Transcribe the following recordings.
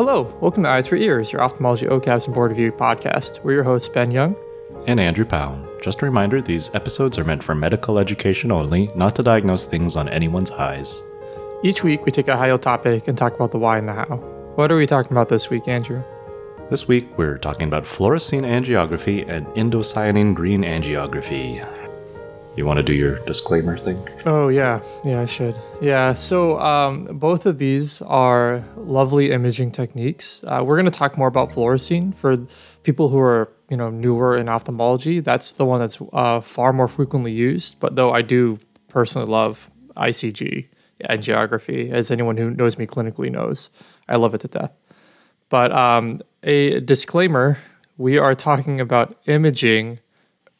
Hello, welcome to Eyes for Ears, your ophthalmology OKAPs and board review podcast. We're your hosts, Ben Young. And Andrew Powell. Just a reminder these episodes are meant for medical education only, not to diagnose things on anyone's eyes. Each week, we take a high yield topic and talk about the why and the how. What are we talking about this week, Andrew? This week, we're talking about fluorescein angiography and indocyanine green angiography. You want to do your disclaimer thing? Oh, yeah. Yeah, I should. Yeah, so um, both of these are lovely imaging techniques. Uh, we're going to talk more about fluorescein for people who are you know newer in ophthalmology. That's the one that's uh, far more frequently used. But though I do personally love ICG angiography, as anyone who knows me clinically knows, I love it to death. But um, a disclaimer: we are talking about imaging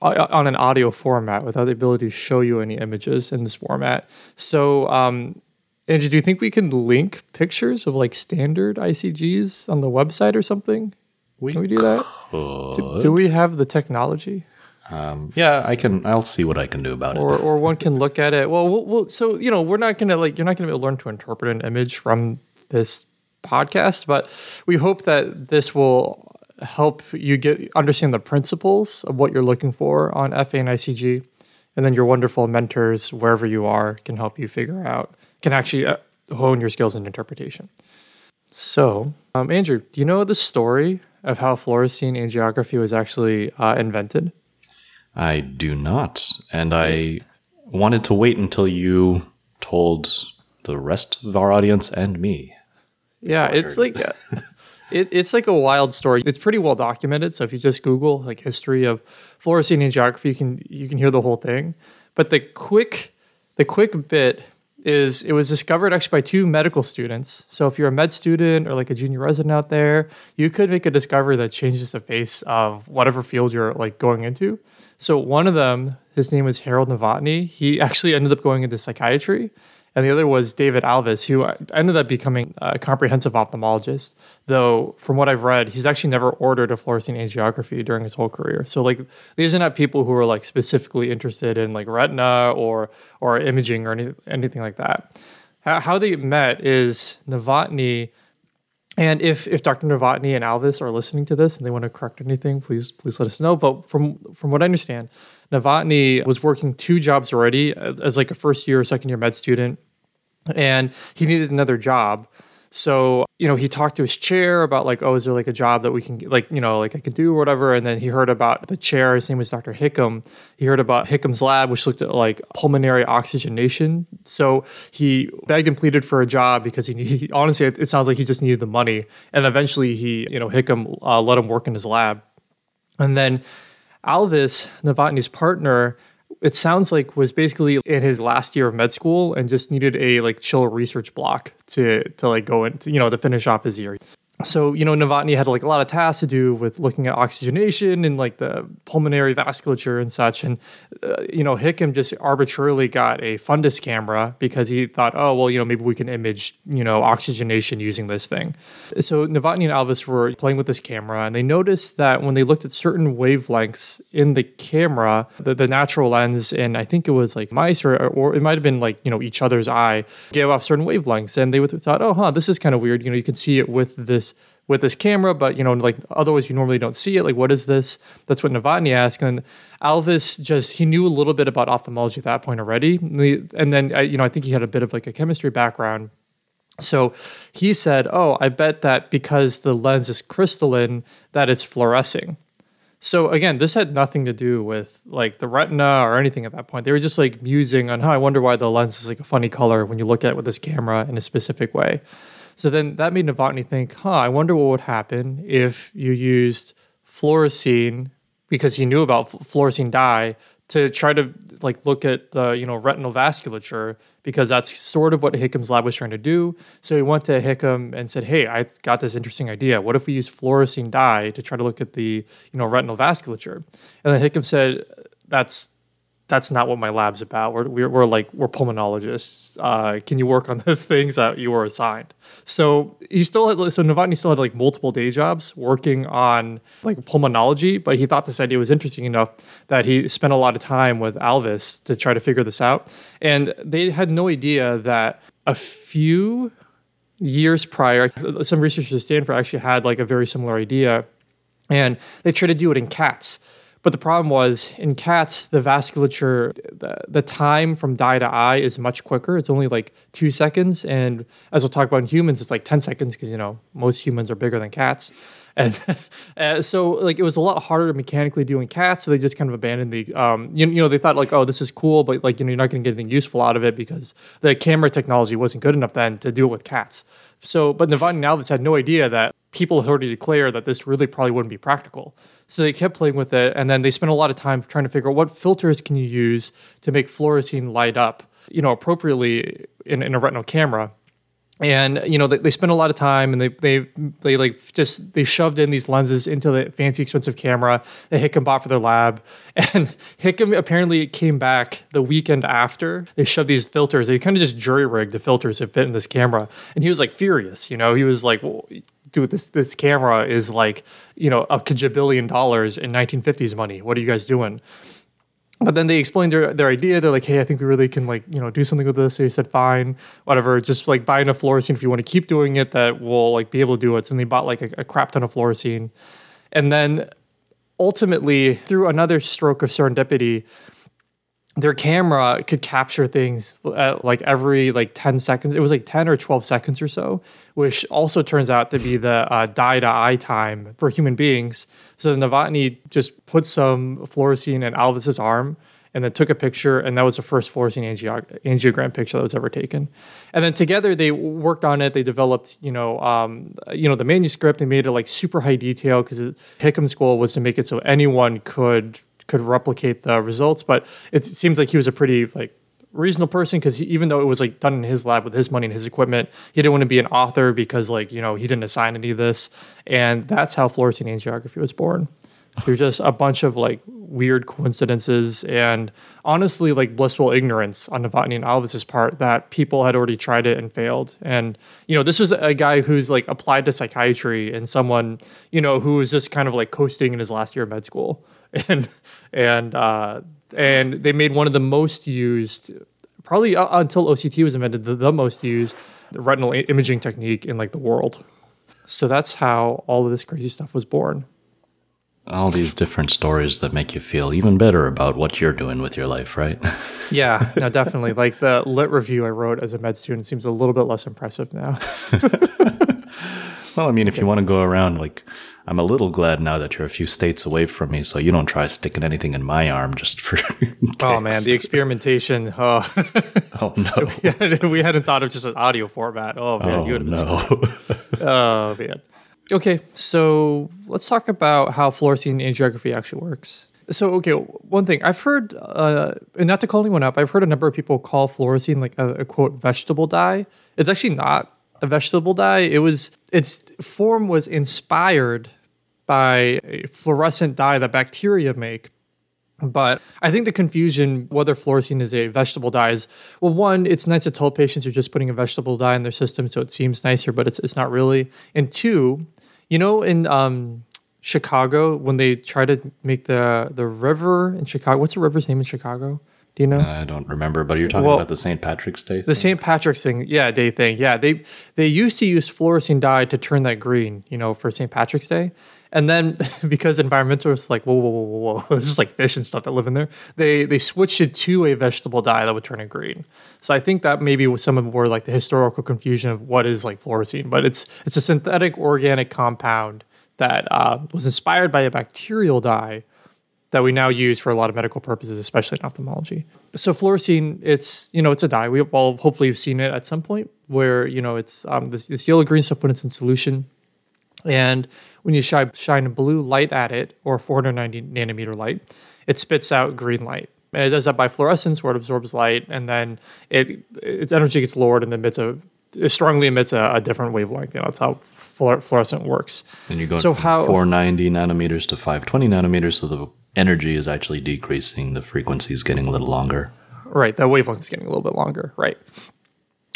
on an audio format without the ability to show you any images in this format. So, um, Andrew, do you think we can link pictures of like standard ICGs on the website or something? We Can we do that? Do, do we have the technology? Um, yeah, I can. I'll see what I can do about it. Or, or one can look at it. Well, we'll, we'll so you know, we're not gonna like you're not gonna be able to learn to interpret an image from this podcast, but we hope that this will help you get understand the principles of what you're looking for on FA and ICG, and then your wonderful mentors wherever you are can help you figure out can actually uh, hone your skills in interpretation. So, um, Andrew, do you know the story of how fluorescein angiography was actually uh, invented? I do not, and I wanted to wait until you told the rest of our audience and me. Yeah, it's like a, it, it's like a wild story. It's pretty well documented. So if you just Google like history of fluorescein angiography, you can you can hear the whole thing. But the quick the quick bit is it was discovered actually by two medical students. So if you're a med student or like a junior resident out there, you could make a discovery that changes the face of whatever field you're like going into. So one of them, his name was Harold Novotny. He actually ended up going into psychiatry and the other was David Alvis, who ended up becoming a comprehensive ophthalmologist. Though, from what I've read, he's actually never ordered a fluorescein angiography during his whole career. So, like, these are not people who are like specifically interested in like retina or or imaging or any, anything like that. How they met is Novotny. And if, if Dr. Novotny and Alvis are listening to this and they want to correct anything, please please let us know. But from from what I understand, Novotny was working two jobs already as, as like a first year or second year med student, and he needed another job. So, you know, he talked to his chair about like, oh, is there like a job that we can like, you know, like I can do or whatever. And then he heard about the chair. His name was Dr. Hickam. He heard about Hickam's lab, which looked at like pulmonary oxygenation. So he begged and pleaded for a job because he, he honestly, it sounds like he just needed the money. And eventually he, you know, Hickam uh, let him work in his lab. And then Alvis, Novotny's partner, it sounds like was basically in his last year of med school and just needed a like chill research block to to like go into you know to finish off his year so you know Novotny had like a lot of tasks to do with looking at oxygenation and like the pulmonary vasculature and such. And uh, you know Hickam just arbitrarily got a fundus camera because he thought oh well you know maybe we can image you know oxygenation using this thing. So Novotny and Alvis were playing with this camera and they noticed that when they looked at certain wavelengths in the camera the, the natural lens and I think it was like mice or, or it might have been like you know each other's eye gave off certain wavelengths. And they thought oh huh this is kind of weird. You know you can see it with this with this camera, but you know, like otherwise you normally don't see it. Like, what is this? That's what Novotny asked, and Alvis just he knew a little bit about ophthalmology at that point already, and then you know I think he had a bit of like a chemistry background. So he said, "Oh, I bet that because the lens is crystalline, that it's fluorescing." So again, this had nothing to do with like the retina or anything at that point. They were just like musing on how I wonder why the lens is like a funny color when you look at it with this camera in a specific way. So then that made Novotny think, huh, I wonder what would happen if you used fluorescein because he knew about fluorescein dye to try to like look at the you know retinal vasculature because that's sort of what Hickam's lab was trying to do. So he went to Hickam and said, "Hey, I got this interesting idea. What if we use fluorescein dye to try to look at the you know retinal vasculature?" And then Hickam said, "That's that's not what my lab's about. We're, we're, we're like, we're pulmonologists. Uh, can you work on the things that you were assigned? So he still had, so Novotny still had like multiple day jobs working on like pulmonology, but he thought this idea was interesting enough that he spent a lot of time with Alvis to try to figure this out. And they had no idea that a few years prior, some researchers at Stanford actually had like a very similar idea, and they tried to do it in cats. But the problem was in cats, the vasculature, the, the time from dye to eye is much quicker. It's only like two seconds. And as we'll talk about in humans, it's like 10 seconds because, you know, most humans are bigger than cats. And uh, so, like, it was a lot harder to mechanically do in cats. So they just kind of abandoned the, um, you, you know, they thought, like, oh, this is cool, but, like, you know, you're not going to get anything useful out of it because the camera technology wasn't good enough then to do it with cats. So, but and Alvis had no idea that people had already declared that this really probably wouldn't be practical. So they kept playing with it, and then they spent a lot of time trying to figure out what filters can you use to make fluorescein light up, you know, appropriately in, in a retinal camera. And you know they, they spent a lot of time and they they they like just they shoved in these lenses into the fancy expensive camera that Hickam bought for their lab. And Hickam apparently came back the weekend after they shoved these filters. They kind of just jury rigged the filters that fit in this camera. And he was like furious you know? He was like well, dude this this camera is like you know a kajabillion dollars in 1950s money what are you guys doing but then they explained their, their idea. They're like, hey, I think we really can like, you know, do something with this. So he said, fine, whatever. Just like buy enough fluorescein if you want to keep doing it that we'll like be able to do it. So they bought like a, a crap ton of fluorescein. And then ultimately, through another stroke of serendipity, their camera could capture things at like every like 10 seconds it was like 10 or 12 seconds or so which also turns out to be the uh, dye to eye time for human beings. So the novotny just put some fluorescein in alvis's arm and then took a picture and that was the first fluorescein angio- angiogram picture that was ever taken. And then together they worked on it they developed you know um, you know the manuscript they made it like super high detail because hickam's goal was to make it so anyone could could replicate the results. But it seems like he was a pretty like reasonable person because even though it was like done in his lab with his money and his equipment, he didn't want to be an author because like you know he didn't assign any of this, and that's how fluorescein angiography was born. Through just a bunch of like weird coincidences and honestly like blissful ignorance on Novotny and Alvis's part that people had already tried it and failed. And you know, this was a guy who's like applied to psychiatry and someone you know who was just kind of like coasting in his last year of med school and and uh, and they made one of the most used, probably uh, until OCT was invented, the, the most used retinal imaging technique in like the world. So that's how all of this crazy stuff was born. All these different stories that make you feel even better about what you're doing with your life, right? yeah, no, definitely. Like the lit review I wrote as a med student seems a little bit less impressive now. well, I mean, if you want to go around like I'm a little glad now that you're a few states away from me, so you don't try sticking anything in my arm just for. oh man, the experimentation. Oh, oh no, we hadn't thought of just an audio format. Oh man, oh, you would have been. No. oh man. Okay, so let's talk about how fluorescein angiography actually works. So, okay, one thing I've heard, uh, and not to call anyone up, I've heard a number of people call fluorescein like a, a quote vegetable dye. It's actually not a vegetable dye. It was its form was inspired by a fluorescent dye that bacteria make. But I think the confusion whether fluorescein is a vegetable dye is well, one, it's nice to tell patients you're just putting a vegetable dye in their system, so it seems nicer, but it's it's not really. And two, you know, in um, Chicago when they try to make the the river in Chicago, what's the river's name in Chicago? Do you know? I don't remember, but you're talking well, about the St. Patrick's Day. Thing? The St. Patrick's thing, yeah, day thing, yeah. They they used to use fluorescein dye to turn that green, you know, for St. Patrick's Day, and then because environmentalists like whoa whoa whoa whoa whoa, it's just like fish and stuff that live in there. They they switched it to a vegetable dye that would turn it green. So I think that maybe was some of more like the historical confusion of what is like fluorescein, but it's it's a synthetic organic compound that uh, was inspired by a bacterial dye that we now use for a lot of medical purposes, especially in ophthalmology. So fluorescein, it's you know it's a dye. We all hopefully have seen it at some point where you know it's um, this, this yellow green stuff when it's in solution and when you shine, shine a blue light at it, or 490 nanometer light, it spits out green light. And it does that by fluorescence, where it absorbs light, and then it its energy gets lowered and emits a it strongly emits a, a different wavelength. You know, that's how fluorescent works. And you're going so from how, 490 nanometers to 520 nanometers, so the energy is actually decreasing, the frequency is getting a little longer. Right, the wavelength is getting a little bit longer. Right,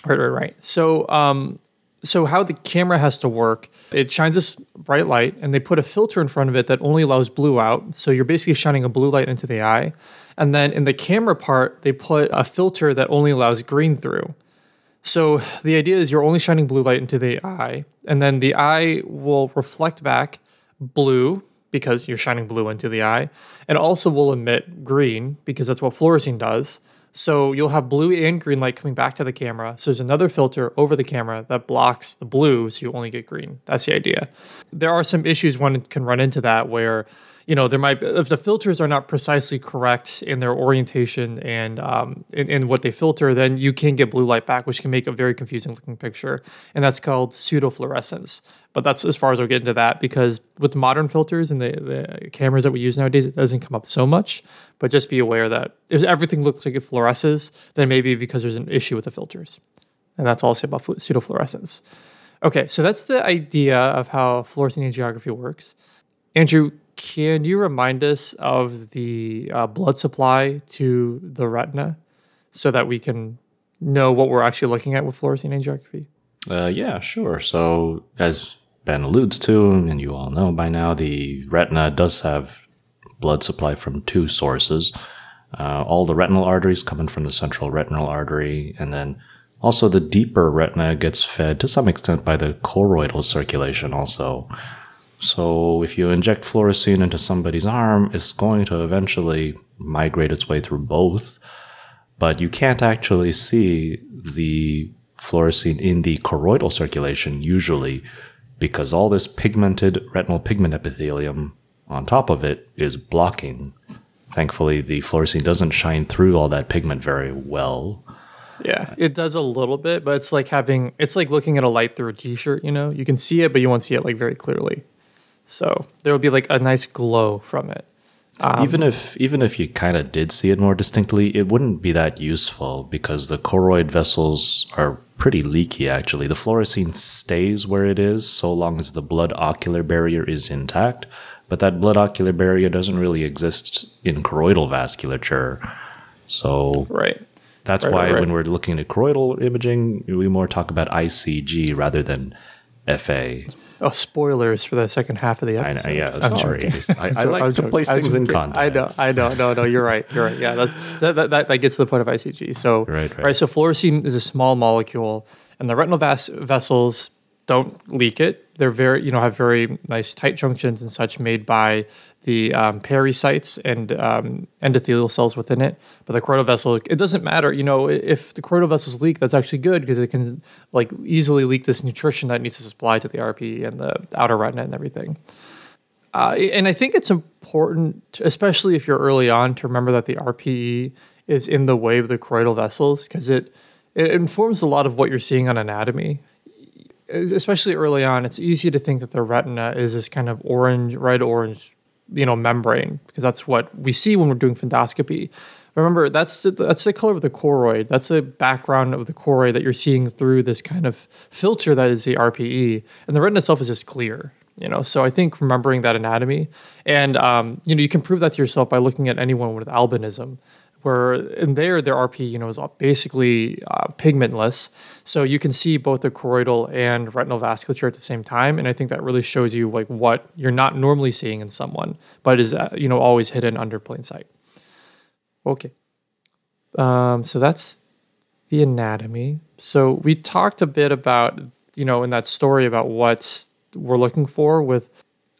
right, right, right. So, um, so how the camera has to work it shines this bright light and they put a filter in front of it that only allows blue out so you're basically shining a blue light into the eye and then in the camera part they put a filter that only allows green through So the idea is you're only shining blue light into the eye, and then the eye will reflect back blue because you're shining blue into the eye, and also will emit green because that's what fluorescein does. So you'll have blue and green light coming back to the camera. So there's another filter over the camera that blocks the blue, so you only get green. That's the idea. There are some issues one can run into that where you know there might be, if the filters are not precisely correct in their orientation and um, in, in what they filter then you can get blue light back which can make a very confusing looking picture. And that's called pseudofluorescence. But that's as far as i'll get into that because with modern filters and the, the cameras that we use nowadays it doesn't come up so much. But just be aware that if everything looks like it fluoresces then maybe because there's an issue with the filters. And that's all i'll say about pseudofluorescence. Okay so that's the idea of how fluorescent angiography works. Andrew can you remind us of the uh, blood supply to the retina so that we can know what we're actually looking at with fluorescein angiography? Uh, yeah, sure. So, as Ben alludes to, and you all know by now, the retina does have blood supply from two sources. Uh, all the retinal arteries coming from the central retinal artery, and then also the deeper retina gets fed to some extent by the choroidal circulation, also. So if you inject fluorescein into somebody's arm, it's going to eventually migrate its way through both, but you can't actually see the fluorescein in the choroidal circulation usually because all this pigmented retinal pigment epithelium on top of it is blocking. Thankfully, the fluorescein doesn't shine through all that pigment very well. Yeah, it does a little bit, but it's like having it's like looking at a light through a t-shirt, you know? You can see it, but you won't see it like very clearly. So there will be like a nice glow from it. Um, even if even if you kind of did see it more distinctly, it wouldn't be that useful because the choroid vessels are pretty leaky. Actually, the fluorescein stays where it is so long as the blood ocular barrier is intact, but that blood ocular barrier doesn't really exist in choroidal vasculature. So right. That's right, why right, when we're looking at choroidal imaging, we more talk about ICG rather than FA. Oh, spoilers for the second half of the episode. I episode. know, yeah, I'm sorry. joking. I, I I'm like to joking. place I'm things in joking. context. I know, I know, no, no, you're right, you're right. Yeah, that's that, that, that, that gets to the point of ICG. So, Right, right. So fluorescein is a small molecule, and the retinal vas- vessels don't leak it. They're very, you know, have very nice tight junctions and such made by the um, pericytes and um, endothelial cells within it. But the choroidal vessel, it doesn't matter. You know, if the choroidal vessels leak, that's actually good because it can like easily leak this nutrition that needs to supply to the RPE and the outer retina and everything. Uh, and I think it's important, especially if you're early on, to remember that the RPE is in the way of the choroidal vessels because it it informs a lot of what you're seeing on anatomy. Especially early on, it's easy to think that the retina is this kind of orange, red orange, you know, membrane because that's what we see when we're doing fundoscopy. Remember, that's the, that's the color of the choroid. That's the background of the choroid that you're seeing through this kind of filter that is the RPE, and the retina itself is just clear you know so i think remembering that anatomy and um, you know you can prove that to yourself by looking at anyone with albinism where in there their rp you know is basically uh, pigmentless. So you can see both the choroidal and retinal vasculature at the same time and i think that really shows you like what you're not normally seeing in someone but is uh, you know always hidden under plain sight. Okay. Um, so that's the anatomy. So we talked a bit about you know in that story about what we're looking for with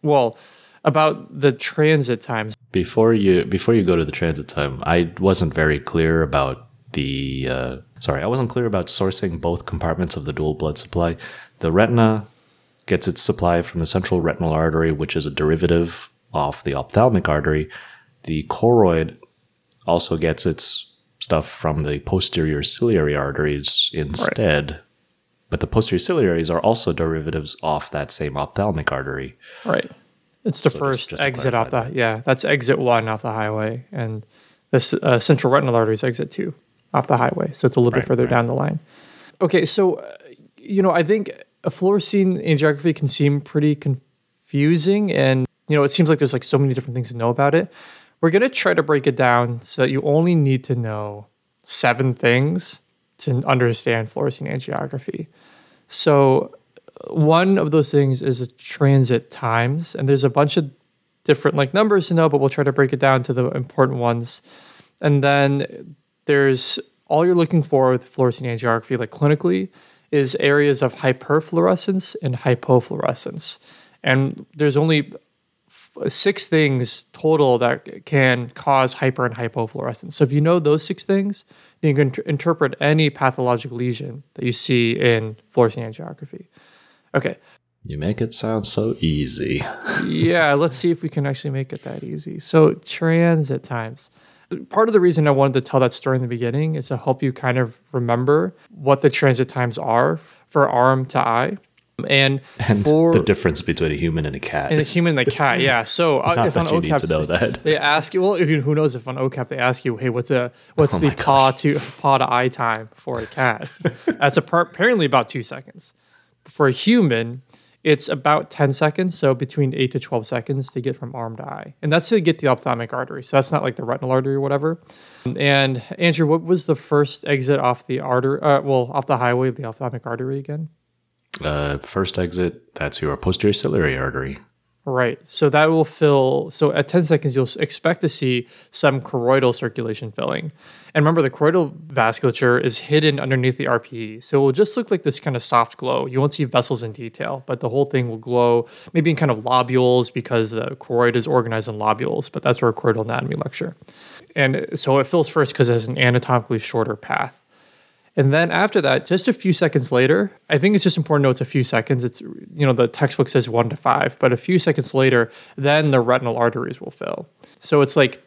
well about the transit times Before you before you go to the transit time, I wasn't very clear about the uh, sorry, I wasn't clear about sourcing both compartments of the dual blood supply. The retina gets its supply from the central retinal artery, which is a derivative of the ophthalmic artery. The choroid also gets its stuff from the posterior ciliary arteries instead. But the posterior ciliaries are also derivatives off that same ophthalmic artery. right it's the first just to exit off the clarify yeah that's exit one off the highway and this uh, central retinal artery is exit two off the highway so it's a little bit further right. down the line. Okay so uh, you know i think a fluorescein angiography can seem pretty confusing and you know it seems like there's like so many different things to know about it. We're going to try to break it down so that you only need to know seven things to understand fluorescein angiography so one of those things is transit times, and there's a bunch of different like numbers to know, but we'll try to break it down to the important ones. And then there's all you're looking for with fluorescein angiography, like clinically, is areas of hyperfluorescence and hypofluorescence. And there's only six things total that can cause hyper and hypofluorescence. So if you know those six things, then you can inter- interpret any pathologic lesion that you see in fluorescein angiography. Okay. You make it sound so easy. yeah, let's see if we can actually make it that easy. So transit times. Part of the reason I wanted to tell that story in the beginning is to help you kind of remember what the transit times are for arm to eye. And, And for the difference between a human and a cat. and a human and a cat, yeah. So uh, if on that you need OKAP to know that. they ask you, well, who knows if on OKAP they ask you, hey, what's a what's Oh the paw to paw to eye time for a cat? That's appar- apparently about two seconds. For a human, it's about ten seconds, so between eight to twelve seconds to get from arm to eye, and that's to get the ophthalmic artery. So that's not like the retinal artery or whatever. And Andrew, what was the first exit off the artery? Uh, well, off the highway of the ophthalmic artery again? Uh, first exit, that's your posterior ciliary artery. Right. So that will fill. So at 10 seconds, you'll expect to see some choroidal circulation filling. And remember, the choroidal vasculature is hidden underneath the RPE. So it will just look like this kind of soft glow. You won't see vessels in detail, but the whole thing will glow, maybe in kind of lobules because the choroid is organized in lobules, but that's our choroidal anatomy lecture. And so it fills first because it has an anatomically shorter path. And then after that, just a few seconds later, I think it's just important to know it's a few seconds. It's, you know, the textbook says one to five, but a few seconds later, then the retinal arteries will fill. So it's like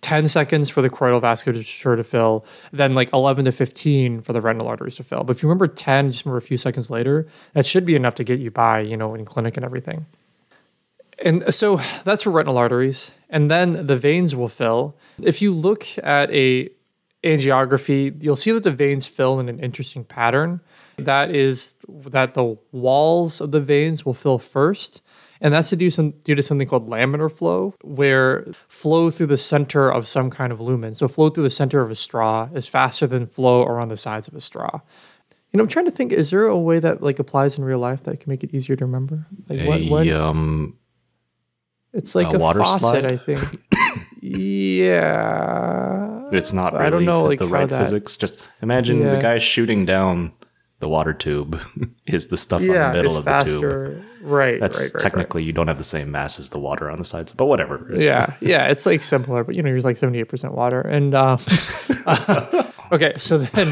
10 seconds for the choroidal vasculature to fill, then like 11 to 15 for the retinal arteries to fill. But if you remember 10, just remember a few seconds later, that should be enough to get you by, you know, in clinic and everything. And so that's for retinal arteries. And then the veins will fill. If you look at a angiography, you'll see that the veins fill in an interesting pattern. That is that the walls of the veins will fill first. And that's to do, some, due to something called laminar flow, where flow through the center of some kind of lumen. So flow through the center of a straw is faster than flow around the sides of a straw. You know, I'm trying to think, is there a way that like applies in real life that can make it easier to remember? Like what, A, what um, it's like a a, water faucet, slide? I think. yeah. It's not really I don't know, like, the right that- physics. Just imagine Yeah. the guy shooting down the water tube is the stuff Yeah, on the middle of the tube. Right. That's right, right, technically you don't have the same mass as the water on the sides, but whatever. Yeah. Yeah. It's like simpler, but you know, you're like 78% water. And uh, okay, so then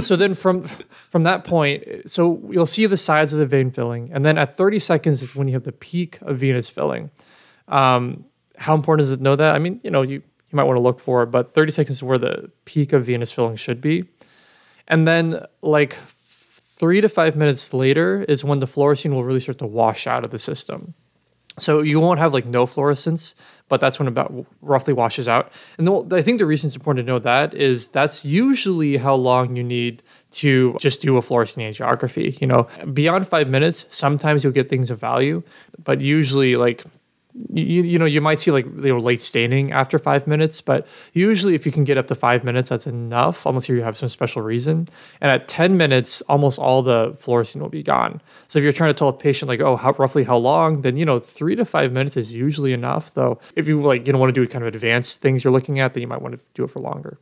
so then from from that point, so you'll see the sides of the vein filling, and then at 30 seconds is when you have the peak of venous filling. Um, how important is it to know that? I mean, you know, you you might want to look for but 30 seconds is where the peak of venous filling should be. And then like three to five minutes later is when the fluorescein will really start to wash out of the system. So you won't have like no fluorescence, but that's when about roughly washes out. And the, I think the reason it's important to know that is that's usually how long you need to just do a fluorescein angiography. You know, beyond five minutes, sometimes you'll get things of value, but usually like you, you know you might see like you know late staining after five minutes but usually if you can get up to five minutes that's enough unless you have some special reason. And at 10 minutes almost all the fluorescein will be gone. So if you're trying to tell a patient like oh how, roughly how long? then you know three to five minutes is usually enough though if you like you don't want to do kind of advanced things you're looking at then you might want to do it for longer.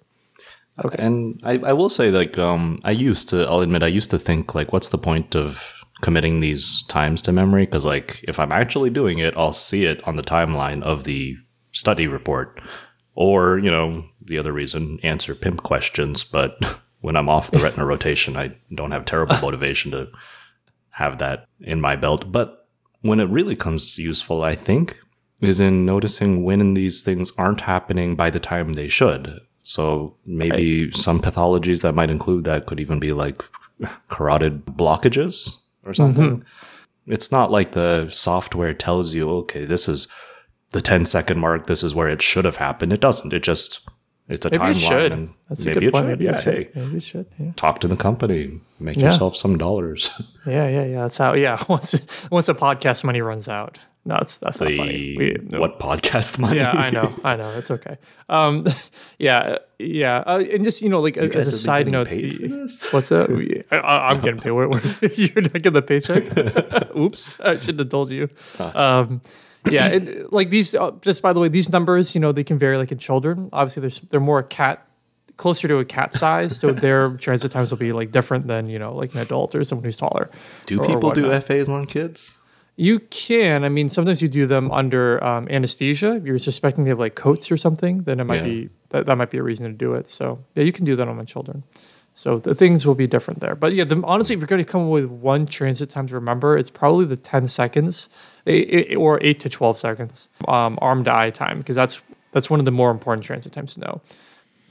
Okay. And I, I will say, like, um, I used to, I'll admit, I used to think, like, what's the point of committing these times to memory? Because, like, if I'm actually doing it, I'll see it on the timeline of the study report. Or, you know, the other reason, answer pimp questions. But when I'm off the retina rotation, I don't have terrible motivation to have that in my belt. But when it really comes useful, I think, is in noticing when these things aren't happening by the time they should. So maybe some pathologies that might include that could even be like carotid blockages or something. Mm-hmm. It's not like the software tells you, okay, this is the 10 second mark, this is where it should have happened. It doesn't. It just it's a maybe timeline. it should that's a maybe good it point should. maybe yeah, it should hey, maybe it should yeah talk to the company, make Yeah. yourself some dollars. yeah yeah yeah that's how yeah once once the podcast money runs out no that's that's not funny the We- no. what podcast money? yeah, I know, I know. It's okay. Um, yeah, yeah, uh, and just you know, like as guys a side note, paid for this? what's? We- I, I'm getting paid. Where, where, you're not getting the paycheck. Oops, I should have told you. Um, yeah, it, like these. Uh, just by the way, these numbers, you know, they can vary. Like in children, obviously, there's they're more a cat closer to a cat size, so their transit times will be like different than you know like an adult or someone who's taller. Do or- or people do. FAs on kids? You can. I mean, sometimes you do them under um, anesthesia. If you're suspecting they have like Coats or something, then it might Yeah. be that, that might be a reason to do it. So yeah, you can do that on my children. So the things will be different there. But yeah, the, honestly, if you're going to come up with one transit time to remember, it's probably the 10 seconds or 8 to 12 seconds um, arm to eye time because that's that's one of the more important transit times to know.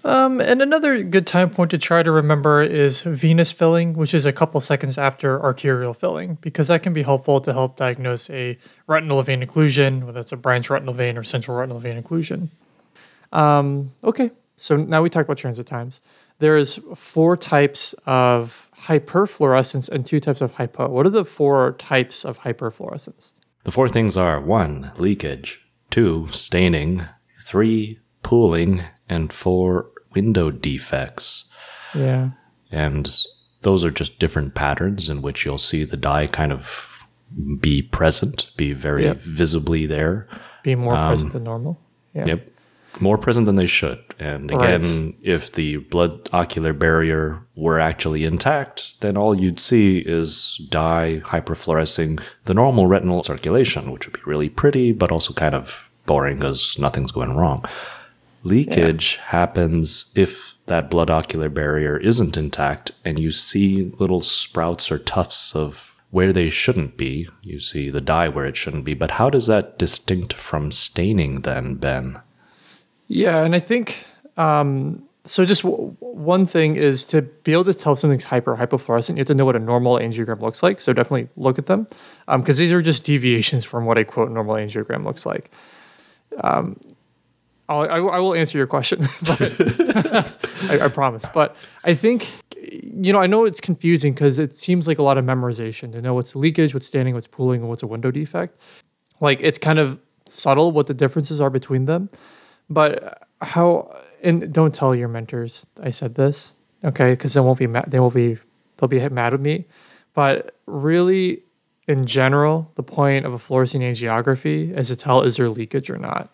Um, and another good time point to try to remember is venous filling, which is a couple seconds after arterial filling, because that can be helpful to help diagnose a retinal vein occlusion, whether it's a branch retinal vein or central retinal vein occlusion. Um, okay, so now we talk about transit times. There's four types of hyperfluorescence and two types of hypo. What are the four types of hyperfluorescence? The four things are one, leakage, two, staining, three, pooling, and four, window defects. Yeah. And those are just different patterns in which you'll see the dye kind of be present, be very Yep. visibly there. Be more um, present than normal. Yeah. Yep. More present than they should. And again, if the blood ocular barrier were actually intact, then all you'd see is dye hyperfluorescing the normal retinal circulation, which would be really pretty, but also kind of boring because nothing's going wrong. Leakage happens if that blood ocular barrier isn't intact and you see little sprouts or tufts of where they shouldn't be. You see the dye where it shouldn't be. But how does that distinct from staining then, Ben? Yeah, and I think um, so. Just w- one thing is to be able to tell if something's hyper or hypofluorescent, you have to know what a normal angiogram looks like. So definitely look at them because these are just deviations from what a quote normal angiogram looks like. Um, I'll, I, I will answer your question, I, I promise. But I think you know I know it's confusing because it seems like a lot of memorization to know what's leakage, what's staining, what's pooling, and what's a window defect. Like it's kind of subtle what the differences are between them. But how and don't tell your mentors I said this, okay? Because they won't be mad. They will be they'll be mad at me. But really, in general, the point of a fluorescein angiography is to tell is there leakage or not.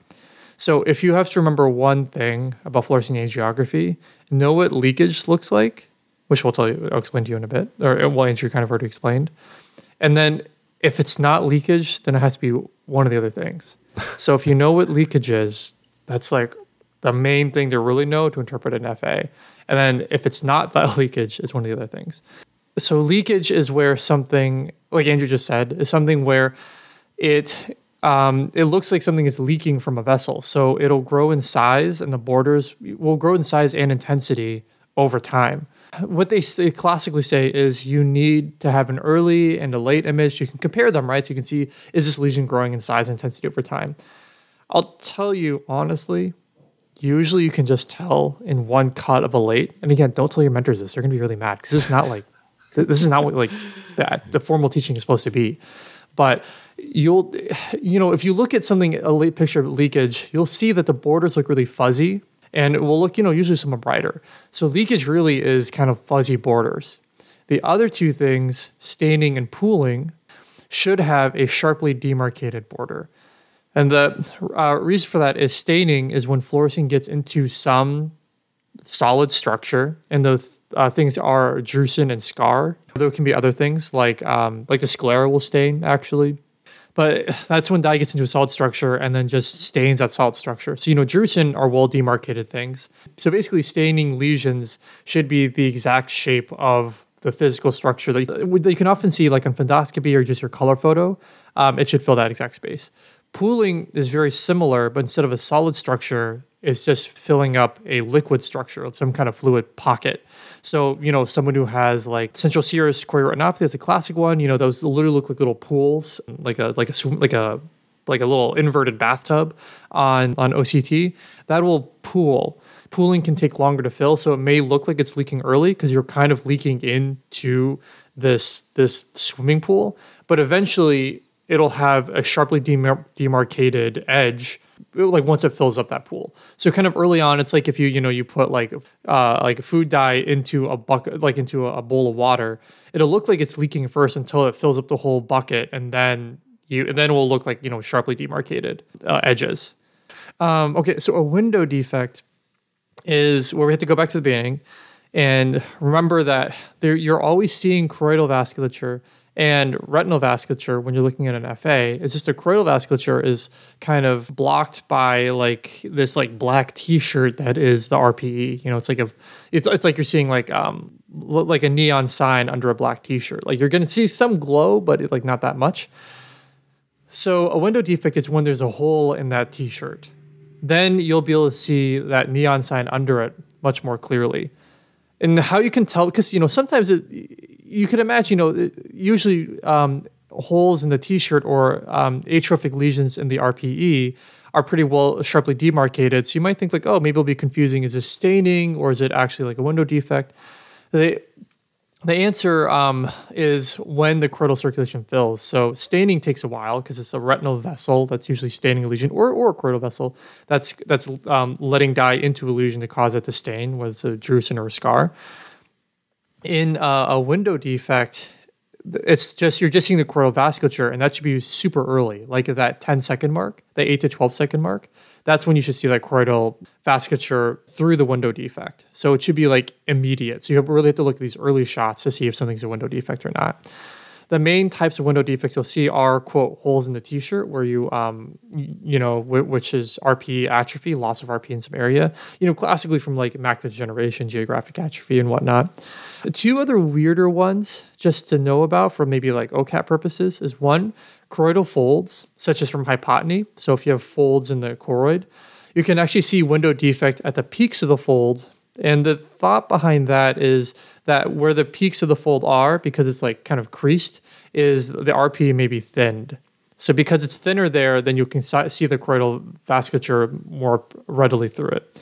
So if you have to remember one thing about fluorescein angiography, know what leakage looks like, which we'll tell you, I'll explain to you in a bit, or well, Andrew kind of already explained. And then if it's not leakage, then it has to be one of the other things. So if you know what leakage is, that's like the main thing to really know to interpret an FA. And then if it's not that leakage, it's one of the other things. So leakage is where something, like Andrew just said, is something where it um, it looks like something is leaking from a vessel. So it'll grow in size, and the borders will grow in size and intensity over time. What they say, classically say is you need to have an early and a late image. You can compare them, right? So you can see is this lesion growing in size and intensity over time. I'll tell you honestly, usually you can just tell in one cut of a late. And again, don't tell your mentors this; they're gonna be really mad because this is not like this is not what like the formal teaching is supposed to be. But you'll, you know, if you look at something a late picture of leakage, you'll see that the borders look really fuzzy, and it will look, you know, usually somewhat brighter. So leakage really is kind of fuzzy borders. The other two things, staining and pooling, should have a sharply demarcated border. And the uh, reason for that is staining is when fluorescein gets into some solid structure, and those uh, things are drusen and scar. There can be other things like um, like the sclera will stain actually, but that's when dye gets into a solid structure and then just stains that solid structure. So you know, drusen are well demarcated things. So basically, staining lesions should be the exact shape of the physical structure that you can often see like on fundoscopy or just your color photo. Um, it should fill that exact space. Pooling is very similar, but instead of a solid structure, it's just filling up a liquid structure, some kind of fluid pocket. So, you know, someone who has like central serous chorioretinopathy, that's a classic one. You know, those literally look like little pools, like a like a swim, like a like a little inverted bathtub on on OCT. That will pool. Pooling can take longer to fill, so it may look like it's leaking early because you're kind of leaking into this this swimming pool. But eventually, it'll have a sharply demar- demarcated edge like once it fills up that pool. So kind of early on it's like if you you know you put like uh like food dye into a bucket like into a, bowl of water it'll look like it's leaking first until it fills up the whole bucket and then you and then it will look like you know sharply demarcated uh, edges. Um okay so a window defect is where we have to go back to the beginning and remember that there, you're always seeing choroidal vasculature and retinal vasculature when you're looking at an FA. It's just a choroidal vasculature is kind of blocked by like this like black T-shirt that is the RPE. You know, it's like a it's it's like you're seeing like um like a neon sign under a black T-shirt. Like you're gonna see some glow, but like not that much. So a window defect is when there's a hole in that T-shirt. Then you'll be able to see that neon sign under it much more clearly. And how you can tell, because you know sometimes it, you could imagine, you know, usually um, holes in the T-shirt or um, atrophic lesions in the RPE are pretty well sharply demarcated. So you might think like, oh, maybe it'll be confusing. Is this staining or is it actually like a window defect? They the answer um, is when the choroidal circulation fills. So staining takes a while because it's a retinal vessel that's usually staining a lesion, or, or a choroidal vessel that's that's um, letting dye into a lesion to cause it to stain, whether it's a drusen or a scar. In uh, a window defect, it's just you're just seeing the choroidal vasculature, and that should be super early, like at that 10 second mark, the 8 to 12 second mark that's when you should see that choroidal vasculature through the window defect. So it should be like immediate. So you really have to look at these early shots to see if something's a window defect or not. The main types of window defects you'll see are quote holes in the t-shirt where you um you know which is RP atrophy, loss of RP in some area. You know classically from like macular degeneration, geographic atrophy, and whatnot. Two other weirder ones just to know about for maybe like OKAP purposes is one choroidal folds, such as from hypotony. So if you have folds in the choroid, you can actually see window defect at the peaks of the fold. And the thought behind that is that where the peaks of the fold are, because it's like kind of creased, is the RP may be thinned. So because it's thinner there, then you can see the choroidal vasculature more readily through it.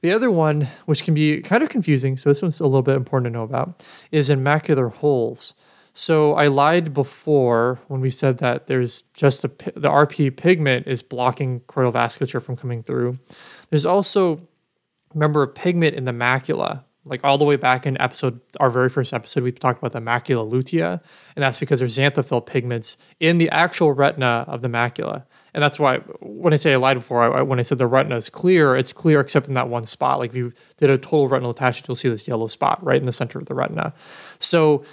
The other one, which can be kind of confusing, so this one's a little bit important to know about, is in macular holes. So I lied before when we said that there's just a, the RP pigment is blocking choroidal vasculature from coming through. There's also, remember, a pigment in the macula. Like all the way back in episode, our very first episode, we talked about the macula lutea, and that's because there's xanthophyll pigments in the actual retina of the macula. And that's why when I say I lied before, I, when I said the retina is clear, it's clear except in that one spot. Like if you did a total retinal detachment, you'll see this yellow spot right in the center of the retina. So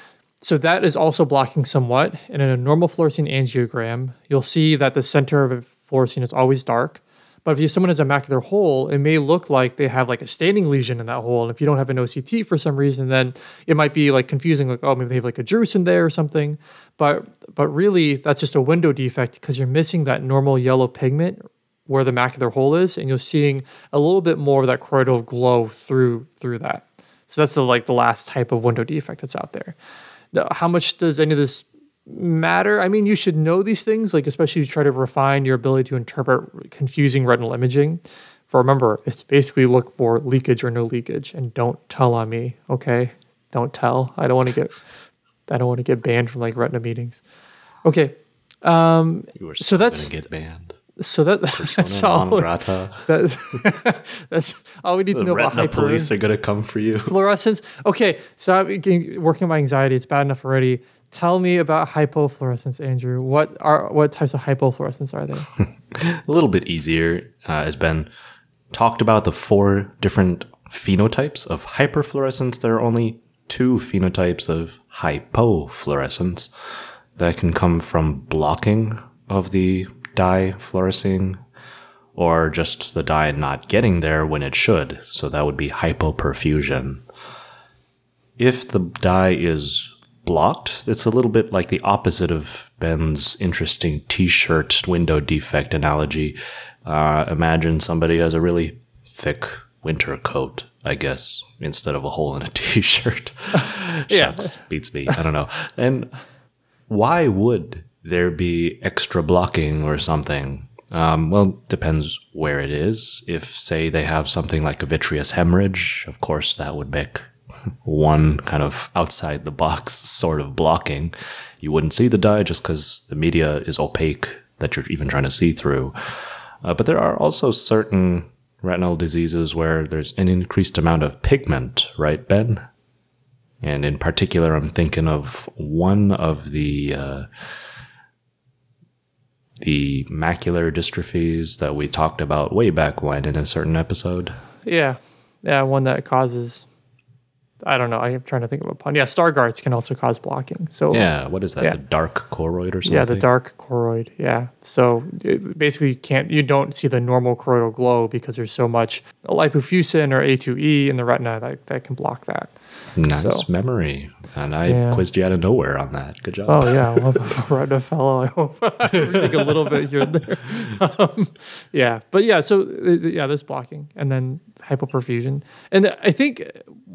so that is also blocking somewhat. And in a normal fluorescein angiogram, you'll see that the center of fluorescein is always dark. But if someone has a macular hole, it may look like they have like a staining lesion in that hole. And if you don't have an OCT for some reason, then it might be like confusing, like, oh, maybe they have like a drusen there or something. But but really that's just a window defect because you're missing that normal yellow pigment where the macular hole is, and you're seeing a little bit more of that choroidal glow through through that. So that's the like the last type of window defect that's out there Now, how much does any of this matter? I mean, you should know these things, like especially if you try to refine your ability to interpret confusing retinal imaging. For remember, it's basically look for leakage or no leakage, and don't tell on me. Okay, don't tell. I don't want to get, I don't want to get banned from like retina meetings. Okay, um, so that's get banned. So that, that's all. That, that's all we need the to know retina about hyper. police are gonna come for you. Fluorescence. Okay, so I'm working on my anxiety. It's bad enough already. Tell me about hypofluorescence, Andrew. What are what types of hypofluorescence are there? a little bit easier uh, has been talked about the four different phenotypes of hyperfluorescence. There are only two phenotypes of hypofluorescence that can come from blocking of the dye fluorescing or just the dye not getting there when it should. So that would be hypoperfusion. If the dye is blocked, it's a little bit like the opposite of Ben's interesting t shirt window defect analogy. Uh, imagine somebody has a really thick winter coat, I guess, instead of a hole in a t shirt. yeah. beats me. I don't know. And why would there be extra blocking or something? Um, well, depends where it is. If, say, they have something like a vitreous hemorrhage, of course, that would make one kind of outside the box sort of blocking. You wouldn't see the dye just because the media is opaque that you're even trying to see through. Uh, but there are also certain retinal diseases where there's an increased amount of pigment, right, Ben? And in particular, I'm thinking of one of the uh, the macular dystrophies that we talked about way back when in a certain episode. Yeah. yeah, one that causes. I don't know. I'm trying to think of a pun. Yeah, Stargardt's can also cause blocking. So Yeah, what is that? Yeah. The dark choroid or something? yeah, the dark choroid. Yeah. So it, basically, you can't you don't see the normal choroidal glow because there's so much lipofuscin or A2E in the retina that, that can block that. Nice so- memory. And I Yeah. quizzed you out of nowhere on that. Good job. Oh yeah, well, retina fellow. I hope reading a little bit here and there. Um, yeah, but yeah. So uh, yeah, this blocking and then hypoperfusion, and I think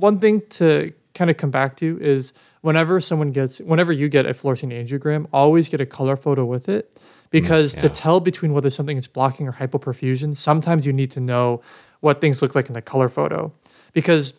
one thing to kind of come back to is whenever someone gets, whenever you get a fluorescein angiogram, always get a color photo with it because to tell between whether something is blocking or hypoperfusion, sometimes you need to know what things look like in the color photo. Because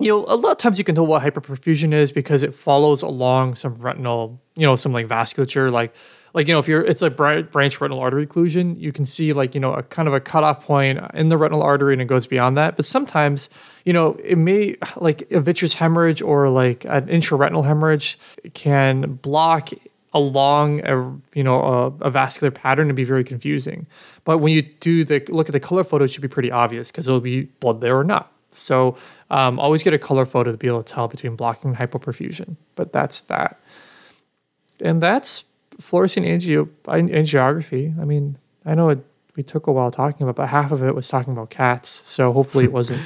you know, a lot of times you can tell what hypoperfusion is because it follows along some retinal, you know, some like vasculature, like, like you know, if you're, it's a branch retinal artery occlusion, you can see like you know a kind of a cutoff point in the retinal artery and it goes beyond that. But sometimes, you know, it may like a vitreous hemorrhage or like an intraretinal hemorrhage can block along a you know a, a vascular pattern and be very confusing. But when you do the look at the color photo, it should be pretty obvious because it'll be blood there or not. So um, always get a color photo to be able to tell between blocking and hypoperfusion. But that's that. And that's fluorescein angio- angiography. I mean, I know it, we took a while talking about, but half of it was talking about cats. So hopefully it wasn't.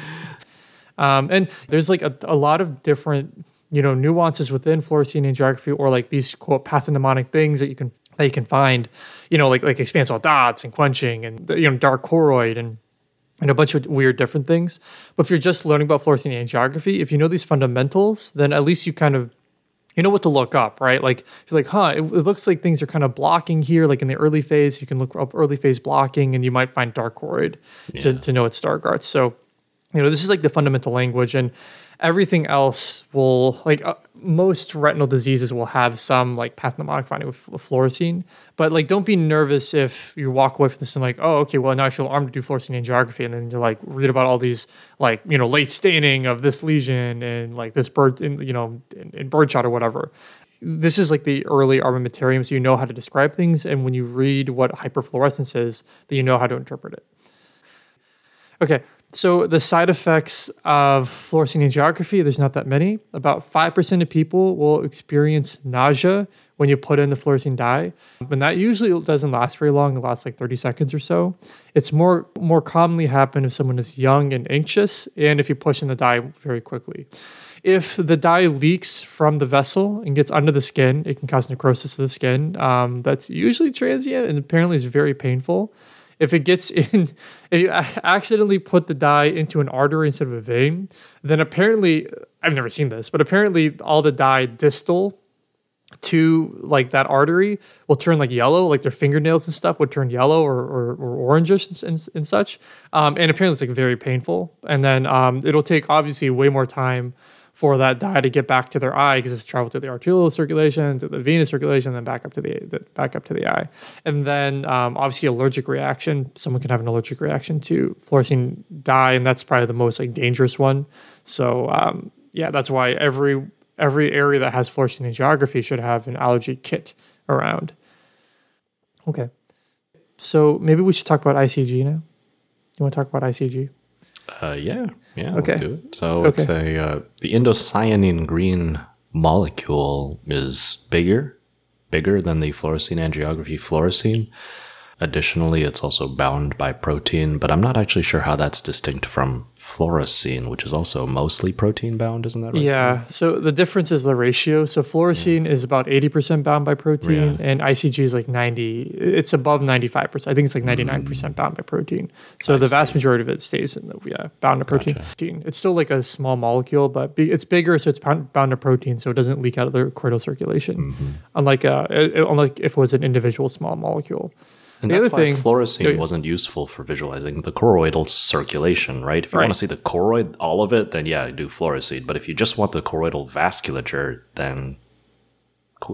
um, and there's like a, a lot of different, you know, nuances within fluorescein angiography or like these quote pathognomonic things that you can that you can find, you know, like like expansile dots and quenching and you know dark choroid and and a bunch of weird different things. But if you're just learning about fluorescein angiography, if you know these fundamentals, then at least you kind of you know what to look up, right? Like if you're like, huh, it, it looks like things are kind of blocking here, like in the early phase, you can look up early phase blocking and you might find dark choroid to, to know it's Stargardt. So, you know, this is like the fundamental language and everything else will like uh, most retinal diseases will have some like pathognomonic finding with, fluorescein. But like don't be nervous if you walk away from this and like oh okay well now i feel armed to do fluorescein angiography and then you're like read about all these like you know late staining of this lesion and like this bird in you know in, in birdshot or whatever. This is like the early armamentarium so you know how to describe things and when you read what hyperfluorescence is then you know how to interpret it. Okay, so the side effects of fluorescein angiography, there's not that many. About 5% of people will experience nausea when you put in the fluorescein dye. And that usually doesn't last very long, it lasts like 30 seconds or so. It's more more commonly happen if someone is young and anxious and if you push in the dye very quickly. If the dye leaks from the vessel and gets under the skin, it can cause necrosis of the skin. Um, that's usually transient and apparently is very painful if it gets in, if you accidentally put the dye into an artery instead of a vein, then apparently, I've never seen this, but apparently all the dye distal to like that artery will turn like yellow, like their fingernails and stuff would turn yellow or, or, or orangish and, and, such. Um, and apparently it's like very painful. And then um, it'll take obviously way more time for that dye to get back to their eye because it's traveled through the arterial circulation, to the venous circulation, then back up to the, the back up to the eye. And then um, obviously allergic reaction. Someone can have an allergic reaction to fluorescein dye, and that's probably the most like dangerous one. So um, yeah, that's why every every area that has fluorescein angiography should have an allergy kit around. Okay, so maybe we should talk about ICG now. You want to talk about ICG? Uh, yeah, yeah. Okay. Let's do it. So it's a uh, the indocyanine green molecule is bigger, bigger than the fluorescein angiography fluorescein. Additionally, it's also bound by protein, but I'm not actually sure how that's distinct from fluorescein, which is also mostly protein bound, isn't that right? Yeah. So the difference is the ratio. So fluorescein is about 80% bound by protein and ICG is like 90. It's above 95%. I think it's like 99% bound by protein. So the vast majority of it stays in the yeah, bound to protein. It's still like a small molecule, but it's bigger so it's bound, to protein so it doesn't leak out of the choroidal circulation. Unlike uh uh, unlike if it was an individual small molecule. And The other thing- fluorescein yeah. wasn't useful for visualizing the choroidal circulation, right? If you Right. want to see the choroid, all of it, then yeah, do fluorescein. But if you just want the choroidal vasculature, then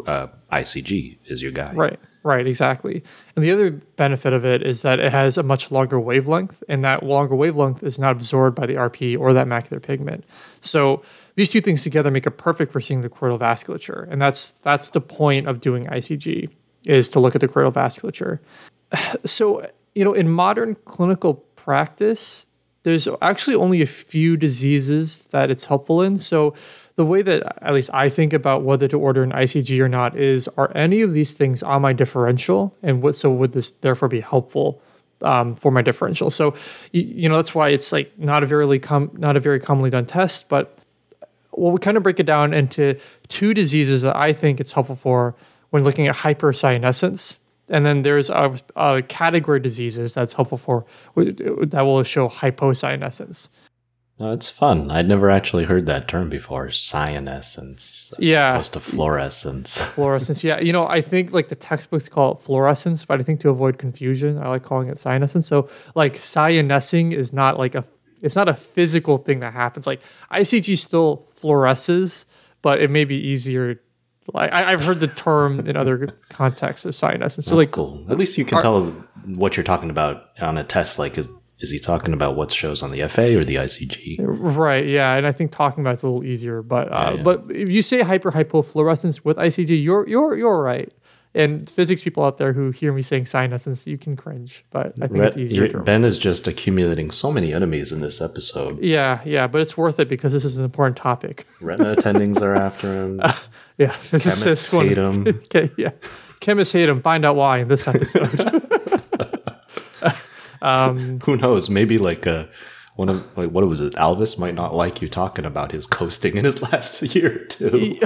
uh, ICG is your guy. Right, right, exactly. And the other benefit of it is that it has a much longer wavelength, and that longer wavelength is not absorbed by the RP or that macular pigment. So these two things together make it perfect for seeing the choroidal vasculature, and that's that's the point of doing ICG is to look at the choroidal vasculature. So you know, in modern clinical practice, there's actually only a few diseases that it's helpful in. So the way that at least I think about whether to order an ICG or not is are any of these things on my differential and what so would this therefore be helpful um, for my differential? So you, you know that's why it's like not a very com- not a very commonly done test, but well we kind of break it down into two diseases that I think it's helpful for when looking at hypercyanescence and then there's a, a category diseases that's helpful for that will show hypocyanescence. No, it's fun. I'd never actually heard that term before. Cyanescence, yeah, opposed to fluorescence. Fluorescence, yeah. You know, I think like the textbooks call it fluorescence, but I think to avoid confusion, I like calling it cyanescence. So, like cyanescing is not like a, it's not a physical thing that happens. Like ICG still fluoresces, but it may be easier I, have heard the term in other contexts of cyanescence. So That's like cool. At least you can are, tell what you're talking about on a test. Like, is is he talking about what shows on the FA or the ICG? Right. Yeah, and I think talking about it's a little easier. But uh, yeah, yeah. but if you say hyper hypofluorescence with ICG, you're you're you're right. And physics people out there who hear me saying cyanescence, you can cringe, but I think Ret- it's easier. To ben is just accumulating so many enemies in this episode. yeah, yeah, but it's worth it because this is an important topic. Retina attendings are after him. Yeah, physicists Chemists hate want- him. okay, yeah, chemists hate him. Find out why in this episode. Who knows? Maybe like uh, one of like what was it? Alvis might not like you talking about his coasting in his last year two.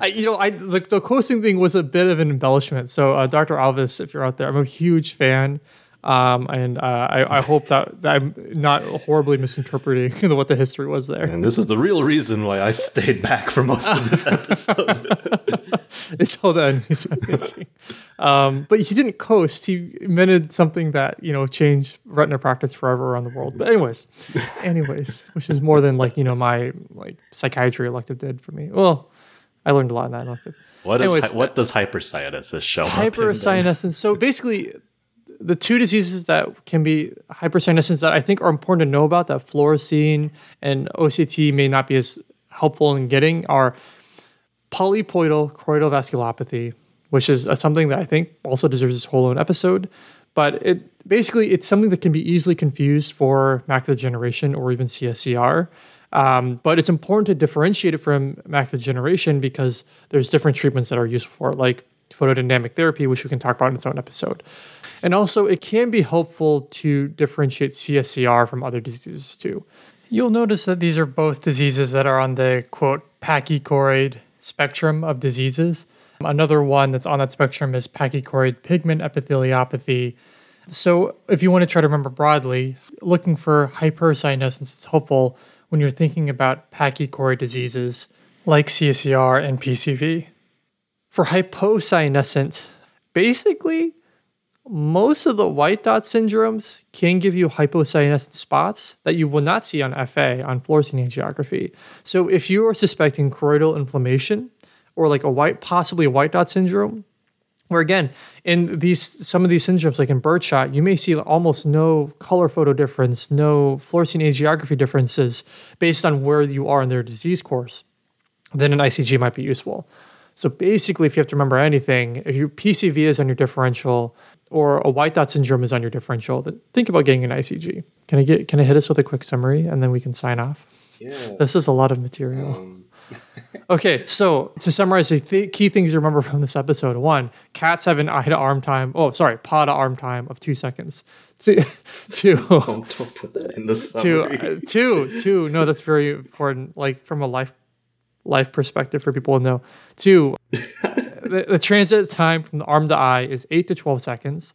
I, you know, I the, the coasting thing was a bit of an embellishment. So, uh, Dr. Alvis, if you're out there, I'm a huge fan. Um, and uh, I, I hope that, that I'm not horribly misinterpreting what the history was there. And this is the real reason why I stayed back for most of this episode. It's all the enemies I'm making. Um, but he didn't coast. He invented something that you know changed retina practice forever around the world. But anyways, anyways, which is more than like you know my like psychiatry elective did for me. Well, I learned a lot in that elective. What is Anyways, hy- what does hypercyanesis show? up in. So basically, the two diseases that can be hypercyanescence that I think are important to know about that fluorescein and OCT may not be as helpful in getting are polypoidal choroidal vasculopathy, which is uh, something that I think also deserves its whole own episode. But it basically it's something that can be easily confused for macular degeneration or even CSCR. Um, but it's important to differentiate it from macular degeneration because there's different treatments that are useful for it, like photodynamic therapy, which we can talk about in its own episode. And also, it can be helpful to differentiate CSCR from other diseases too. You'll notice that these are both diseases that are on the quote pachychoroid spectrum of diseases. Another one that's on that spectrum is pachychoroid pigment epitheliopathy. So, if you want to try to remember broadly, looking for hypercyanescence is helpful when you're thinking about pachychoroid diseases like CSCR and PCV. For hypocyanescent, basically, most of the white dot syndromes can give you hypocyanescent spots that you will not see on FA on fluorescein angiography. So if you are suspecting choroidal inflammation or like a white, possibly a white dot syndrome, where again, in these some of these syndromes, like in birdshot, you may see almost no color photo difference, no fluorescein angiography differences based on where you are in their disease course. Then an ICG might be useful. So basically, if you have to remember anything, if your PCV is on your differential or a white dot syndrome is on your differential, then think about getting an ICG. Can I get? Can I hit us with a quick summary and then we can sign off? Yeah. This is a lot of material. okay, so to summarize the th- key things to remember from this episode: one, cats have an eye to arm time. Oh, sorry, paw to arm time of two seconds. Two, two, Don't, don't put that in the two, summary. uh, two, two. No, that's very important. Like from a life life perspective for people to know. Two, the, the transit time from the arm to eye is eight to twelve seconds.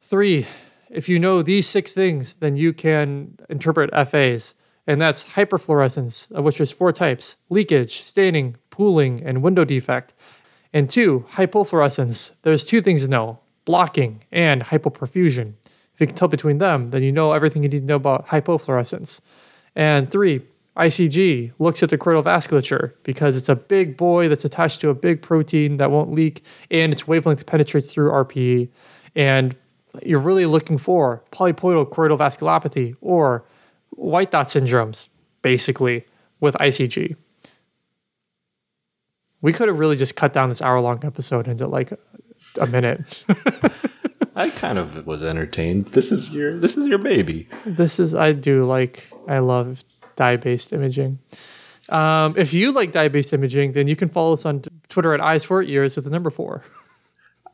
Three, if you know these six things, then you can interpret FAs, and that's hyperfluorescence, of which there's four types: leakage, staining, pooling, and window defect. And two, hypofluorescence. There's two things to know: blocking and hypoperfusion. If you can tell between them, then you know everything you need to know about hypofluorescence. And three, ICG looks at the choroidal vasculature because it's a big boy that's attached to a big protein that won't leak and its wavelength penetrates through RPE. And you're really looking for polypoidal choroidal vasculopathy or white dot syndromes, basically, with ICG. We could have really just cut down this hour long episode into like a minute. I kind of was entertained. This is your this is your baby. This is I do like I love dye based imaging. Um, if you like dye based imaging, then you can follow us on Twitter at eyes for ears with the number four.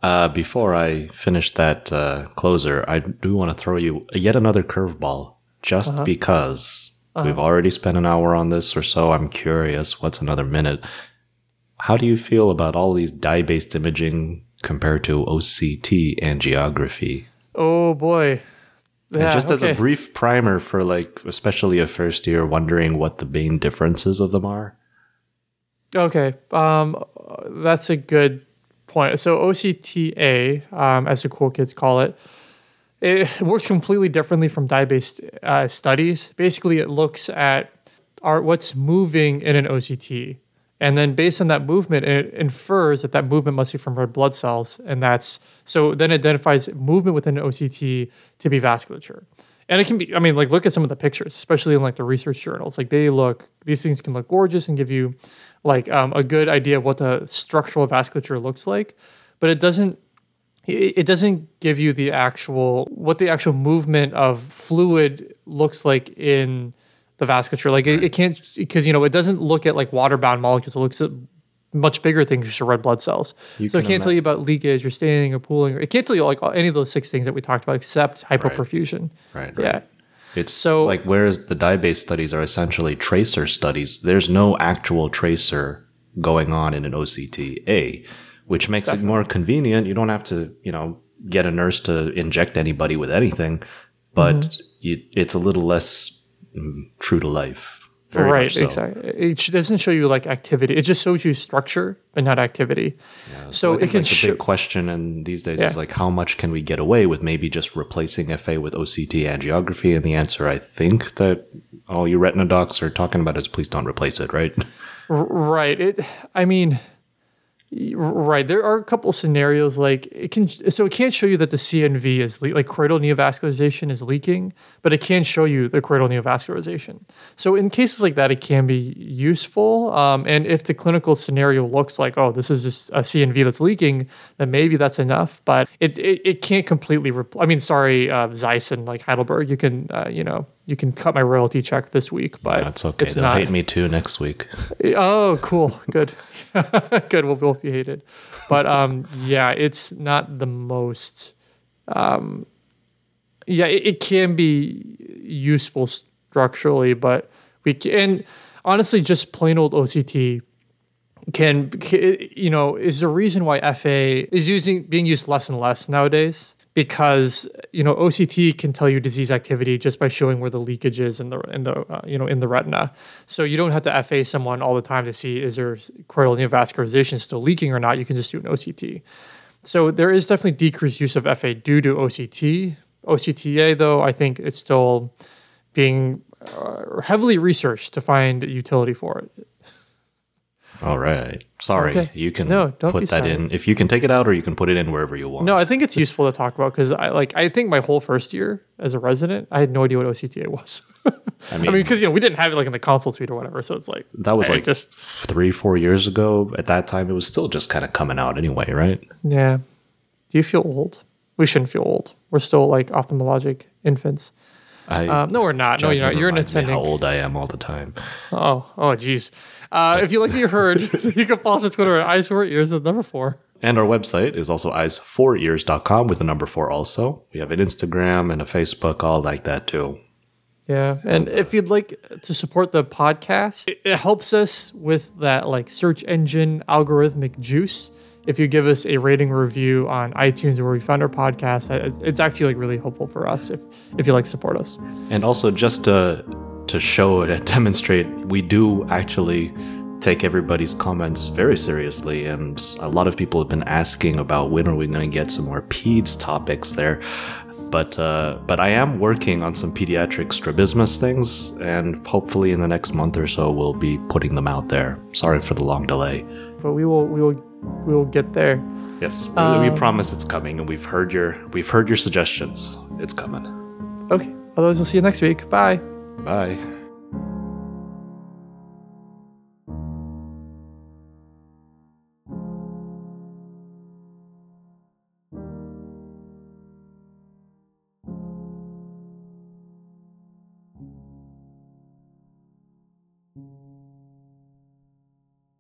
Uh, before I finish that uh, closer, I do want to throw you yet another curveball, just because we've already spent an hour on this or so. I'm curious, what's another minute? How do you feel about all these dye based imaging compared to OCT angiography? Oh boy. And Yeah, just as a brief primer for like, especially a first year wondering what the main differences of them are. Okay, um, that's a good point. So OCTA, um, as the cool kids call it, it works completely differently from dye-based uh, studies. Basically, it looks at our, what's moving in an OCT, and then based on that movement, it infers that that movement must be from red blood cells, and that's so then identifies movement within OCT to be vasculature. And it can be, I mean, like look at some of the pictures, especially in like the research journals. Like they look, these things can look gorgeous and give you like um, a good idea of what the structural vasculature looks like, but it doesn't it doesn't give you the actual what the actual movement of fluid looks like in the vasculature. Like it, it can't because you know it doesn't look at like water bound molecules. It looks at much bigger things, just red blood cells. so it can can't ima- tell you about leakage or staining or pooling. Or, it can't tell you like any of those six things that we talked about except hypoperfusion. Right. right. Yeah. It's So- like whereas the dye-based studies are essentially tracer studies, there's no actual tracer going on in an OCTA, which makes it more convenient. You don't have to, you know, get a nurse to inject anybody with anything, but Mm-hmm. you, it's a little less Mm, true to life. Right, so. exactly. It doesn't show you like activity. It just shows you structure, but not activity. so I it can like the big question and these days Yeah. is like how much can we get away with maybe just replacing FA with OCT angiography? And the answer I think that all you retina docs are talking about is please don't replace it, right? Right. It. I mean, right. There are a couple scenarios like it can. So it can't show you that the CNV is le- like choroidal neovascularization is leaking, but it can show you the choroidal neovascularization. So in cases like that, it can be useful. Um, and if the clinical scenario looks like, oh, this is just a CNV that's leaking, then maybe that's enough. But it it, it can't completely. Repl- I mean, sorry, uh, Zeiss and like Heidelberg. You can uh, you know you can cut my royalty check this week, but That's okay. It's They'll not. hate me too next week. Oh, cool. Good. Good. We'll both be hated. But um, yeah, it's not the most. Um, yeah, it, it can be useful structurally, but we can. And honestly, just plain old OCT can, ca- you know, is the reason why FA is using being used less and less nowadays because you know OCT can tell you disease activity just by showing where the leakage is in the in the uh, you know in the retina. So you don't have to FA someone all the time to see is there choroidal neovascularization still leaking or not. You can just do an OCT. So there is definitely decreased use of FA due to OCT. OCTA though, I think it's still being uh, heavily researched to find utility for it. All right. Sorry. Okay. You can No, don't put that sorry. in. If you can take it out or you can put it in wherever you want. No, I think it's useful to talk about because I like I think my whole first year as a resident, I had no idea what OCTA was. I I mean, mean, because you know we didn't have it like in the console suite or whatever, so it's like that was I like just three, four years ago. At that time, it was still just kind of coming out anyway, right? yeah. Do you feel old? We shouldn't feel old. We're still like ophthalmologic infants. I, Um, no, we're not. No, you're not. You're an attending. How old I am all the time. Oh, oh, geez. Uh, if you like what you heard, you can follow us on Twitter at eyes for ears at number four. And our website is also eyes4ears.com with the number four also. We have an Instagram and a Facebook, all like that too. Yeah, and if you'd like to support the podcast, it, it helps us with that like search engine algorithmic juice. If you give us a rating review on iTunes or where we found our podcast, it's actually like really helpful for us if if you like support us. And also just to to show it and demonstrate, we do actually take everybody's comments very seriously, and a lot of people have been asking about when are we going to get some more peds topics there. But uh, but I am working on some pediatric strabismus things, and hopefully in the next month or so we'll be putting them out there. Sorry for the long delay. But we will we will we will get there. Yes, we, we um, promise it's coming, and we've heard your we've heard your suggestions. It's coming. Okay. Otherwise, we'll see you next week. Bye. Bye.